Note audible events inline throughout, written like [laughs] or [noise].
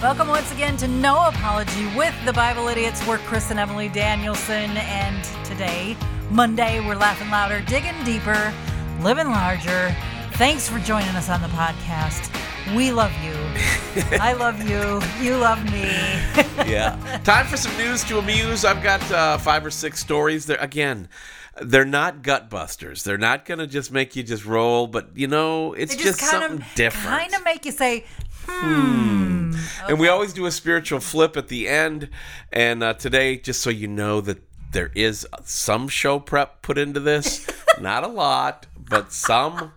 Welcome once again to No Apology with the Bible Idiots. We're Chris and Emily Danielson, and today, Monday, we're laughing louder, digging deeper, living larger. Thanks for joining us on the podcast. We love you. [laughs] I love you. You love me. [laughs] yeah. Time for some news to amuse. I've got uh, five or six stories. There again. They're not gut busters. They're not going to just make you just roll, but you know, it's They just, just kind something of different. kind of make you say, hmm. And we always do a spiritual flip at the end. And uh, today, just so you know that there is some show prep put into this, [laughs] not a lot, but some.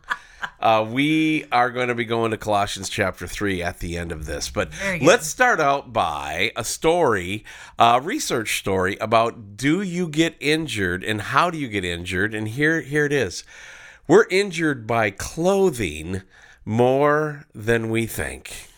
Uh, we are going to be going to Colossians chapter 3 at the end of this. But let's start out by a story, a research story about do you get injured and how do you get injured? And here, here it is. We're injured by clothing more than we think.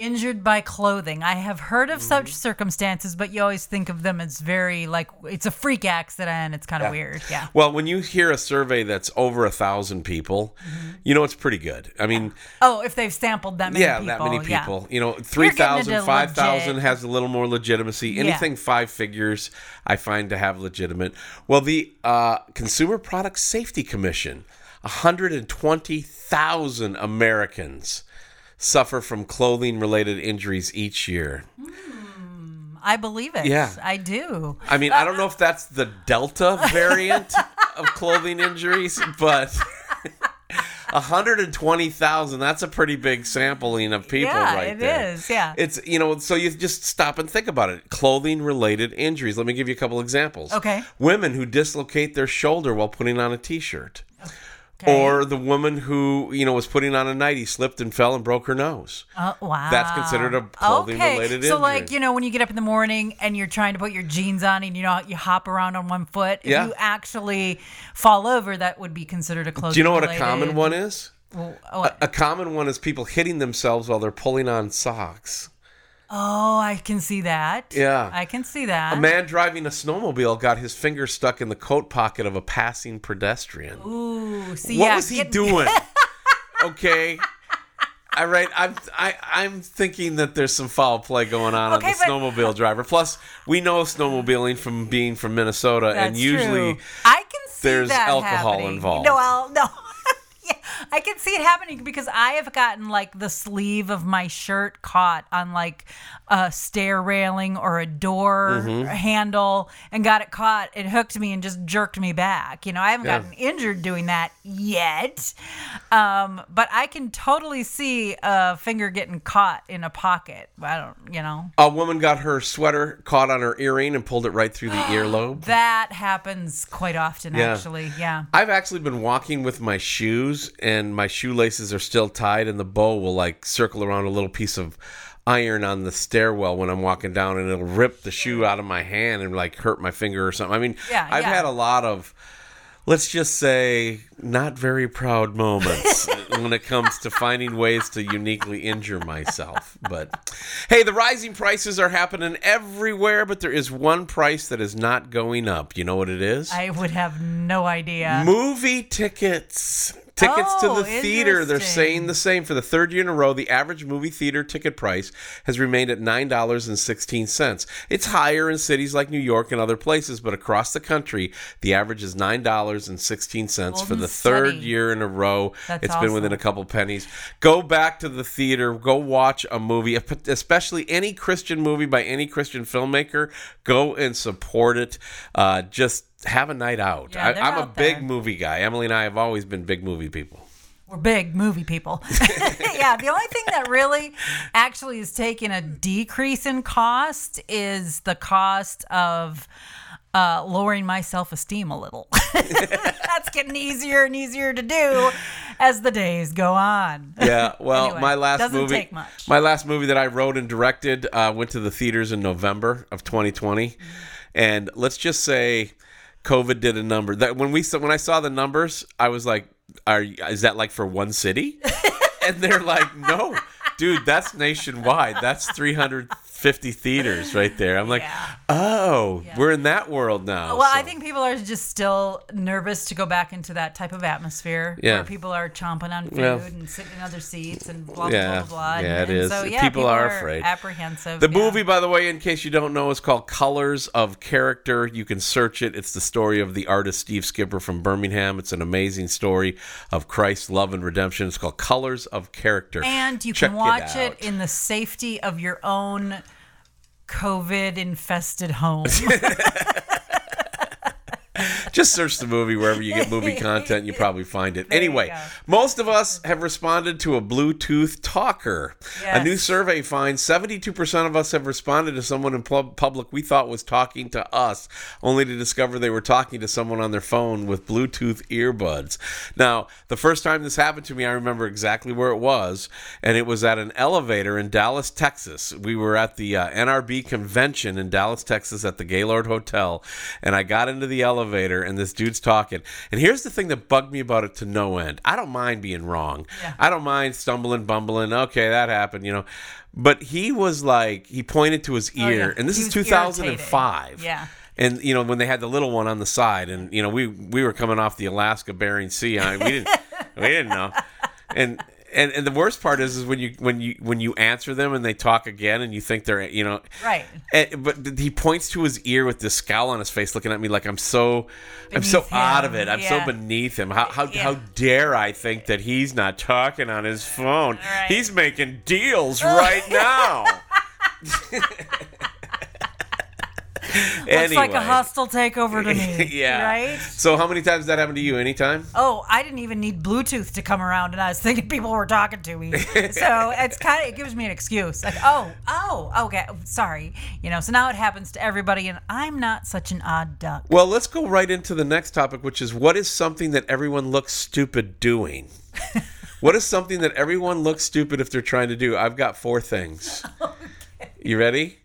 Injured by clothing. I have heard of Mm-hmm. such circumstances, but you always think of them as very like it's a freak accident. It's kind of weird. Yeah. Well, when you hear a survey that's over a thousand people, Mm-hmm. you know it's pretty good. I mean, Oh, if they've sampled that many yeah, people. that many yeah. people. You know, getting 3,000, 5,000 has a little more legitimacy. Anything five figures, I find to have legitimate. Well, the uh, Consumer Product Safety Commission, 120,000 Americans suffer from clothing related injuries each year. Hmm, I believe it. Yeah. I do. I mean, I don't know if that's the Delta variant of clothing injuries, but [laughs] 120,000, that's a pretty big sampling of people Yeah, right it there. is, yeah. It's, you know, so you just stop and think about it. Clothing related injuries. Let me give you a couple examples. Okay. Women who dislocate their shoulder while putting on a t shirt. Okay. Or the woman who, you know, was putting on a nightie, slipped and fell and broke her nose. Wow. That's considered a clothing-related okay. So, injury. like, you know, when you get up in the morning and you're trying to put your jeans on and you know you hop around on one foot, if Yeah. you actually fall over, that would be considered a clothing. Do you know what a common one is? Well, what? A common one is people hitting themselves while they're pulling on socks. Oh, I can see that. Yeah. I can see that. A man driving a snowmobile got his finger stuck in the coat pocket of a passing pedestrian. Ooh, see, what yeah, was he get- doing? [laughs] okay. All right, I'm I, I'm thinking that there's some foul play going on Okay, on the but- snowmobile driver. Plus, we know snowmobiling from being from Minnesota, and usually true. I can see there's alcohol happening. involved. No, I'll, no. I can see it happening because I have gotten like the sleeve of my shirt caught on like a stair railing or a door Mm-hmm. handle and got it caught. It hooked me and just jerked me back. You know, I haven't Yeah. gotten injured doing that yet, um, but I can totally see a finger getting caught in a pocket. I don't, you know. a woman got her sweater caught on her earring and pulled it right through the [gasps] earlobe. That happens quite often, Yeah. actually. Yeah. I've actually been walking with my shoes, and my shoelaces are still tied, and the bow will like circle around a little piece of iron on the stairwell when I'm walking down, and it'll rip the shoe out of my hand and like hurt my finger or something. I mean, Yeah, I've yeah. had a lot of. Let's just say, not very proud moments [laughs] when it comes to finding ways to uniquely injure myself. But hey, the rising prices are happening everywhere, but there is one price that is not going up. You know what it is? I would have no idea. Movie tickets. Tickets Oh, to the theater. They're saying the same. For the third year in a row, the average movie theater ticket price has remained at $9.16. It's higher in cities like New York and other places, but across the country, the average is $9.16 for the third year in a row. That's It's been within a couple pennies. Go back to the theater. Go watch a movie, especially any Christian movie by any Christian filmmaker. Go and support it. Uh, just have a night out. Yeah, I, I'm a big there. movie guy. Emily and I have always been big movie people. We're big movie people. [laughs] [laughs] yeah, the only thing that really actually is taking a decrease in cost is the cost of uh, lowering my self esteem a little. [laughs] That's getting easier and easier to do as the days go on. Yeah, well, Anyway, my last doesn't movie, take much. my last movie that I wrote and directed uh, went to the theaters in November of 2020, and let's just say, COVID did a number that when we when I saw the numbers, I was like, "Are is that like for one city?" [laughs] and they're like, "No, dude, that's nationwide. That's 350 theaters right there." I'm like, Yeah. Oh, we're in that world now. Well, I think people are just still nervous to go back into that type of atmosphere Yeah. where people are chomping on food Well- and sitting in other seats and blah blah Yeah. blah blah. Yeah, it and, is. So yeah, People are afraid. apprehensive. The yeah. movie, by the way, in case you don't know, is called Colors of Character. You can search it. It's the story of the artist Steve Skipper from Birmingham. It's an amazing story of Christ's love and redemption. It's called Colors of Character. and you Check can watch it, out. in the safety of your own COVID infested home. [laughs] [laughs] Just search the movie wherever you get movie content. You probably find it. you anyway, most of us have responded to a Bluetooth talker. A new survey finds 72% of us have responded to someone in pub- public we thought was talking to us, only to discover they were talking to someone on their phone with Bluetooth earbuds. Now, the first time this happened to me, I remember exactly where it was, and it was at an elevator in Dallas, Texas. We were at the uh, NRB convention in Dallas, Texas at the Gaylord Hotel, and I got into the elevator, and this dude's talking. And here's the thing that bugged me about it to no end I don't mind being wrong, Yeah. I don't mind stumbling, bumbling. Okay, that happened, you know. But he was like, he pointed to his ear, Oh, yeah. and this He is 2005. irritated. Yeah. And you know when they had the little one on the side, and you know we we were coming off the Alaska Bering Sea. I we didn't we didn't know, and and and the worst part is is when you when you when you answer them and they talk again and you think they're you know Right. and, but he points to his ear with this scowl on his face, looking at me like I'm so, I'm so Beneath out of it. I'm yeah. so beneath him. How how, Yeah. how dare I think that he's not talking on his phone? Right. He's making deals right now. [laughs] [laughs] [laughs] Looks like a hostile takeover to me. [laughs] yeah. Right? So how many times that happen to you? Anytime? Oh, I didn't even need Bluetooth to come around, and I was [laughs] thinking people were talking to me. so it's kind of it gives me an excuse, like, oh, oh, okay, sorry, you know. So now it happens to everybody, and I'm not such an odd duck. Well, let's go right into the next topic, which is what is something that everyone looks stupid doing? what is something that everyone looks stupid if they're trying to do? I've got four things. You ready?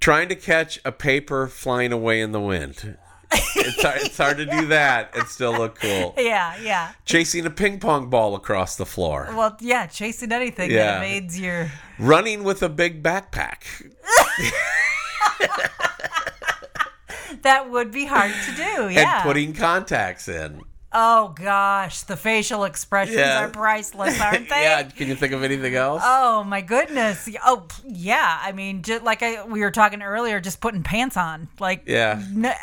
Trying to catch a paper flying away in the wind. It's hard, it's hard to do [laughs] that and still look cool. Yeah, yeah. Chasing a ping pong ball across the floor. Well, yeah, chasing anything Yeah. that evades your. Running with a big backpack. [laughs] That would be hard to do. [laughs] Yeah. And putting contacts in. Oh gosh, the facial expressions Yeah. are priceless, aren't [laughs] they? yeah, can you think of anything else? Oh my goodness! Oh yeah, I mean, just like I, we were talking earlier, just putting pants on. Like, Yeah. n-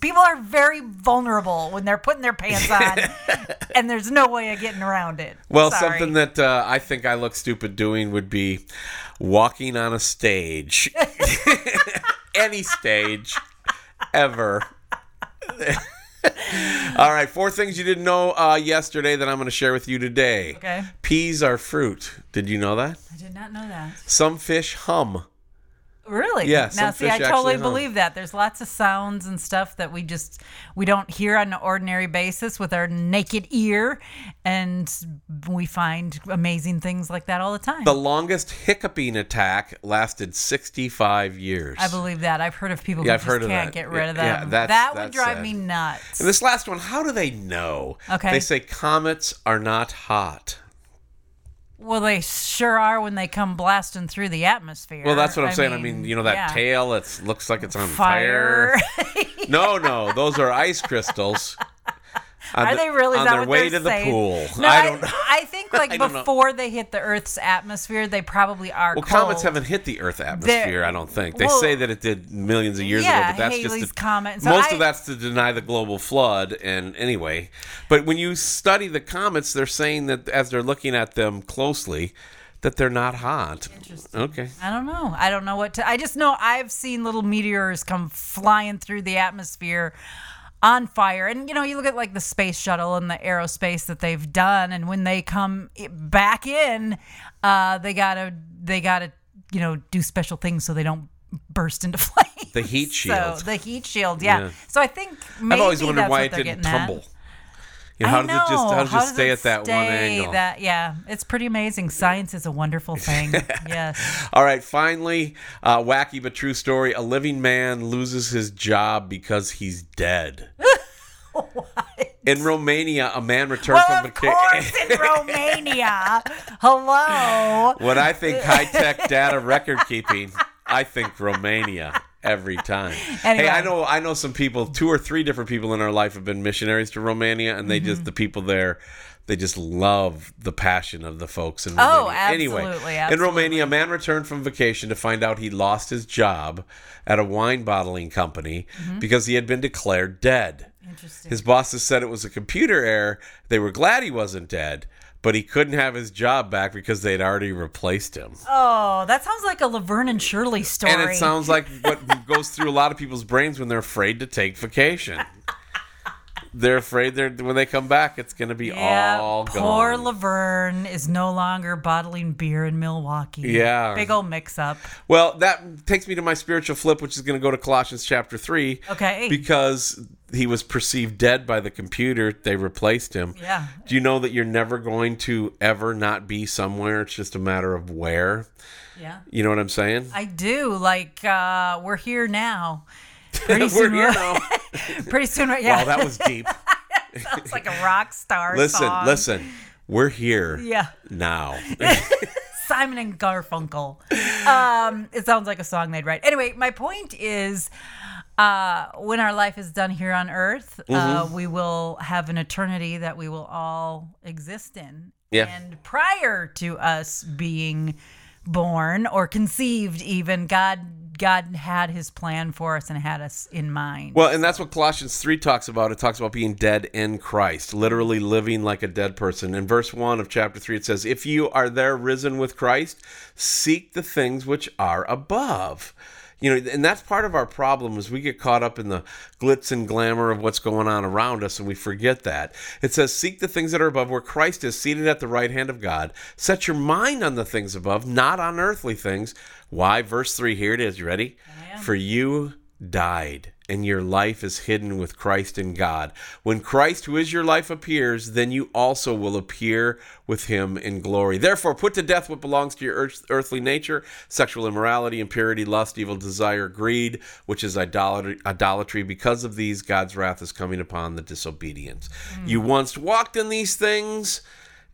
people are very vulnerable when they're putting their pants [laughs] on, and there's no way of getting around it. Well, Sorry. something that uh, I think I look stupid doing would be walking on a stage. [laughs] Any stage, ever. [laughs] All right, four things you didn't know uh, yesterday that I'm going to share with you today. Okay. Peas are fruit. Did you know that? I did not know that. Some fish hum. Really? Yeah, Now, see, I totally believe that. There's lots of sounds and stuff that we just we don't hear on an ordinary basis with our naked ear, and we find amazing things like that all the time. The longest hiccuping attack lasted 65 years. I believe that. I've heard of people Yeah, who I've just heard of can't that. get rid of them. Yeah, that's- that would drive sad. me nuts. And this last one, how do they know? Okay. They say comets are not hot. Well, they sure are when they come blasting through the atmosphere. Well, that's what I'm saying. I mean, you know that yeah. tail. It looks like it's on fire. fire. [laughs] No, no, those are ice crystals. Are the- they really? On that their way they're to the saying? pool? No, I I, don't know. I think [laughs] like I before they hit the Earth's atmosphere, they probably are. Well, cold. comets haven't hit the Earth atmosphere. I don't think they well, say that it did millions of years yeah, ago, but that's Halley's just to, comet. So most I- of that's to deny the global flood. And anyway, but when you study the comets, they're saying that as they're looking at them closely, that they're not hot. Okay. I don't know. I don't know what to. I just know I've seen little meteors come flying through the atmosphere on fire. And you know, you look at like the space shuttle and the aerospace that they've done, and when they come back in, uh, they gotta they gotta you know do special things so they don't burst into [laughs] flames. The heat shield. So the heat shield, yeah. Yeah. So I think maybe I've always wondered that's why what it they're didn't getting at. You know, I how does it just how does How it stay it at that one stay angle? that- yeah, it's pretty amazing. Science is a wonderful [laughs] thing. yes. [laughs] All right, finally, uh, wacky but true story. A living man loses his job because he's dead. [laughs] In Romania, a man returned Well, from of course, in Romania. Hello. when I think high tech data record keeping, I think Romania. Every time. Anyway. [laughs] Hey, I know I know some people, two or three different people in our life have been missionaries to Romania, and they Mm-hmm. just the people there. They just love the passion of the folks in Oh, Romania. Anyway, absolutely, in Romania, a man returned from vacation to find out he lost his job at a wine bottling company Mm-hmm. because he had been declared dead. Interesting. His bosses said it was a computer error. They were glad he wasn't dead, but he couldn't have his job back because they'd already replaced him. oh, that sounds like a Laverne and Shirley story. And it sounds like [laughs] what goes through a lot of people's brains when they're afraid to take vacation. They're afraid they're when they come back, it's going to be yeah, all poor gone. Poor Laverne is no longer bottling beer in Milwaukee. Yeah. Big old mix up. well, that takes me to my spiritual flip, which is going to go to Colossians chapter three. Okay. Because he was perceived dead by the computer, they replaced him. Yeah. Do you know that you're never going to ever not be somewhere? It's just a matter of where. Yeah. You know what I'm saying? I do. Like, uh, we're here now. [laughs] [laughs] Pretty soon we're- now. Pretty soon, yeah. Wow, that was deep. [laughs] sounds like a rock star. listen, song. listen. We're here Yeah. now. Simon and Garfunkel. Um, it sounds like a song they'd write. Anyway, my point is uh, when our life is done here on earth, uh, Mm-hmm. we will have an eternity that we will all exist in. Yeah. And prior to us being born or conceived, even, God. God had his plan for us and had us in mind. Well, and that's what Colossians 3 talks about. It talks about being dead in Christ, literally living like a dead person. In verse 1 of chapter 3, it says, If you are there risen with Christ, seek the things which are above. You know, and that's part of our problem is we get caught up in the glitz and glamour of what's going on around us and we forget that. It says, Seek the things that are above where Christ is seated at the right hand of God. Set your mind on the things above, not on earthly things. Why? Verse 3, here it is. You ready? For you died, and your life is hidden with Christ in God. When Christ, who is your life, appears, then you also will appear with him in glory. Therefore, put to death what belongs to your earth- earthly nature sexual immorality, impurity, lust, evil desire, greed, which is idolatry. idolatry. Because of these, God's wrath is coming upon the disobedience. Hmm. You once walked in these things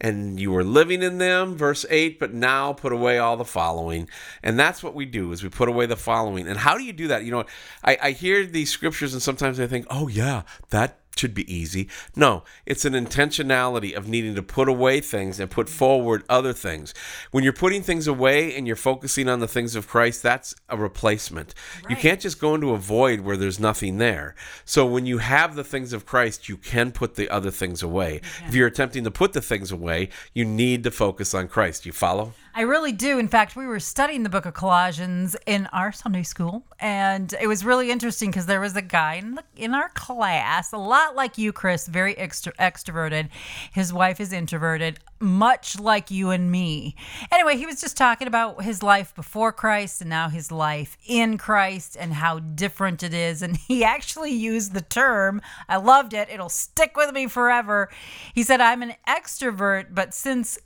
and you were living in them verse 8 but now put away all the following. And that's what we do is we put away the following. And how do you do that? You know i, I hear these scriptures and sometimes i think oh yeah that should be easy. No it's an intentionality of needing to put away things and put forward other things. When you're putting things away and you're focusing on the things of christ that's a replacement. You can't just go into a void where there's nothing there. So when you have the things of christ you can put the other things away. If you're attempting to put the things away you need to focus on christ. You follow I really do. In fact, we were studying the book of Colossians in our Sunday school, and it was really interesting because there was a guy in, the, in our class, a lot like you, Chris, very extro- extroverted. His wife is introverted, much like you and me. Anyway, he was just talking about his life before Christ and now his life in Christ and how different it is. And he actually used the term, I loved it, it'll stick with me forever. He said, I'm an extrovert, but since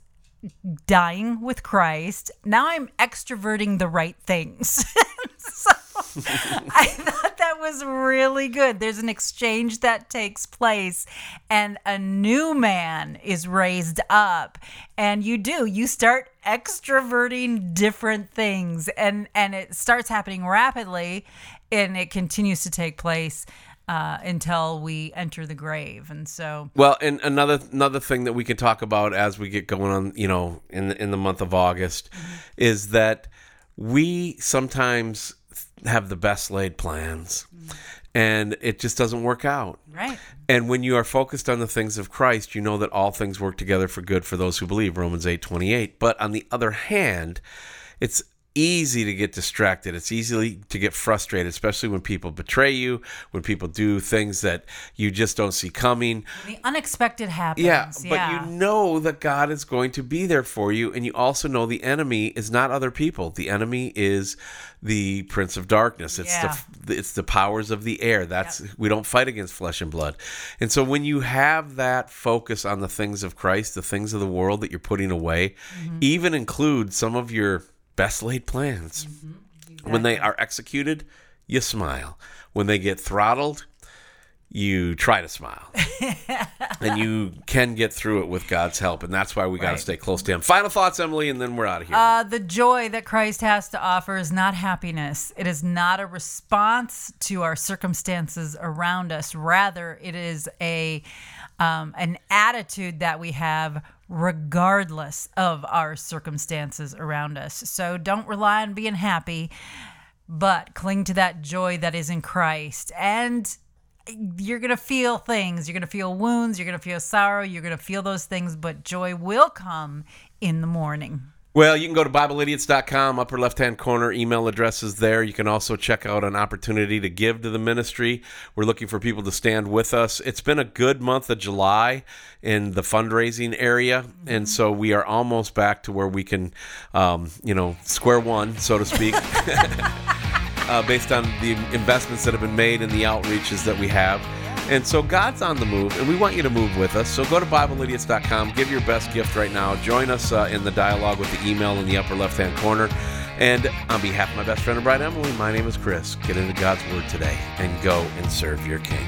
dying with Christ. Now I'm extroverting the right things. [laughs] so [laughs] I thought that was really good. There's an exchange that takes place, and a new man is raised up. And you do, you start extroverting different things, and, and it starts happening rapidly, and it continues to take place. Uh, until we enter the grave, and so well and another another thing that we can talk about as we get going on you know in the, in the month of august is that we sometimes have the best laid plans and it just doesn't work out. Right, And when you are focused on the things of Christ, you know that all things work together for good for those who believe, Romans 8 28. But on the other hand, it's easy to get distracted. It's easy to get frustrated, especially when people betray you, when people do things that you just don't see coming. the unexpected happens. Yeah, but yeah. you know that God is going to be there for you, and you also know the enemy is not other people. The enemy is the prince of darkness. It's Yeah. the it's the powers of the air. That's we don't fight against flesh and blood. And so when you have that focus on the things of Christ, the things of the world that you're putting away, Mm-hmm. even include some of your best laid plans. Mm-hmm. When they are executed, you smile. When they get throttled, you try to smile. [laughs] and you can get through it with God's help. And that's why we got to stay close to Him. Final thoughts, Emily, and then we're out of here. Uh, the joy that Christ has to offer is not happiness. It is not a response to our circumstances around us. Rather, it is a um, an attitude that we have regardless of our circumstances around us. So don't rely on being happy, but cling to that joy that is in Christ. And you're going to feel things. You're going to feel wounds. You're going to feel sorrow. You're going to feel those things, but joy will come in the morning. Well, you can go to BibleIdiots.com, upper left hand corner, email address is there. You can also check out an opportunity to give to the ministry. We're looking for people to stand with us. It's been a good month of July in the fundraising area, and so we are almost back to where we can, um, you know, square one, so to speak. [laughs] uh, based on the investments that have been made and the outreaches that we have. And so God's on the move, and we want you to move with us. So go to BibleIdiots.com, give your best gift right now. Join us uh, in the dialogue with the email in the upper left hand corner. And on behalf of my best friend and bride Emily, my name is Chris. Get into God's Word today and go and serve your King.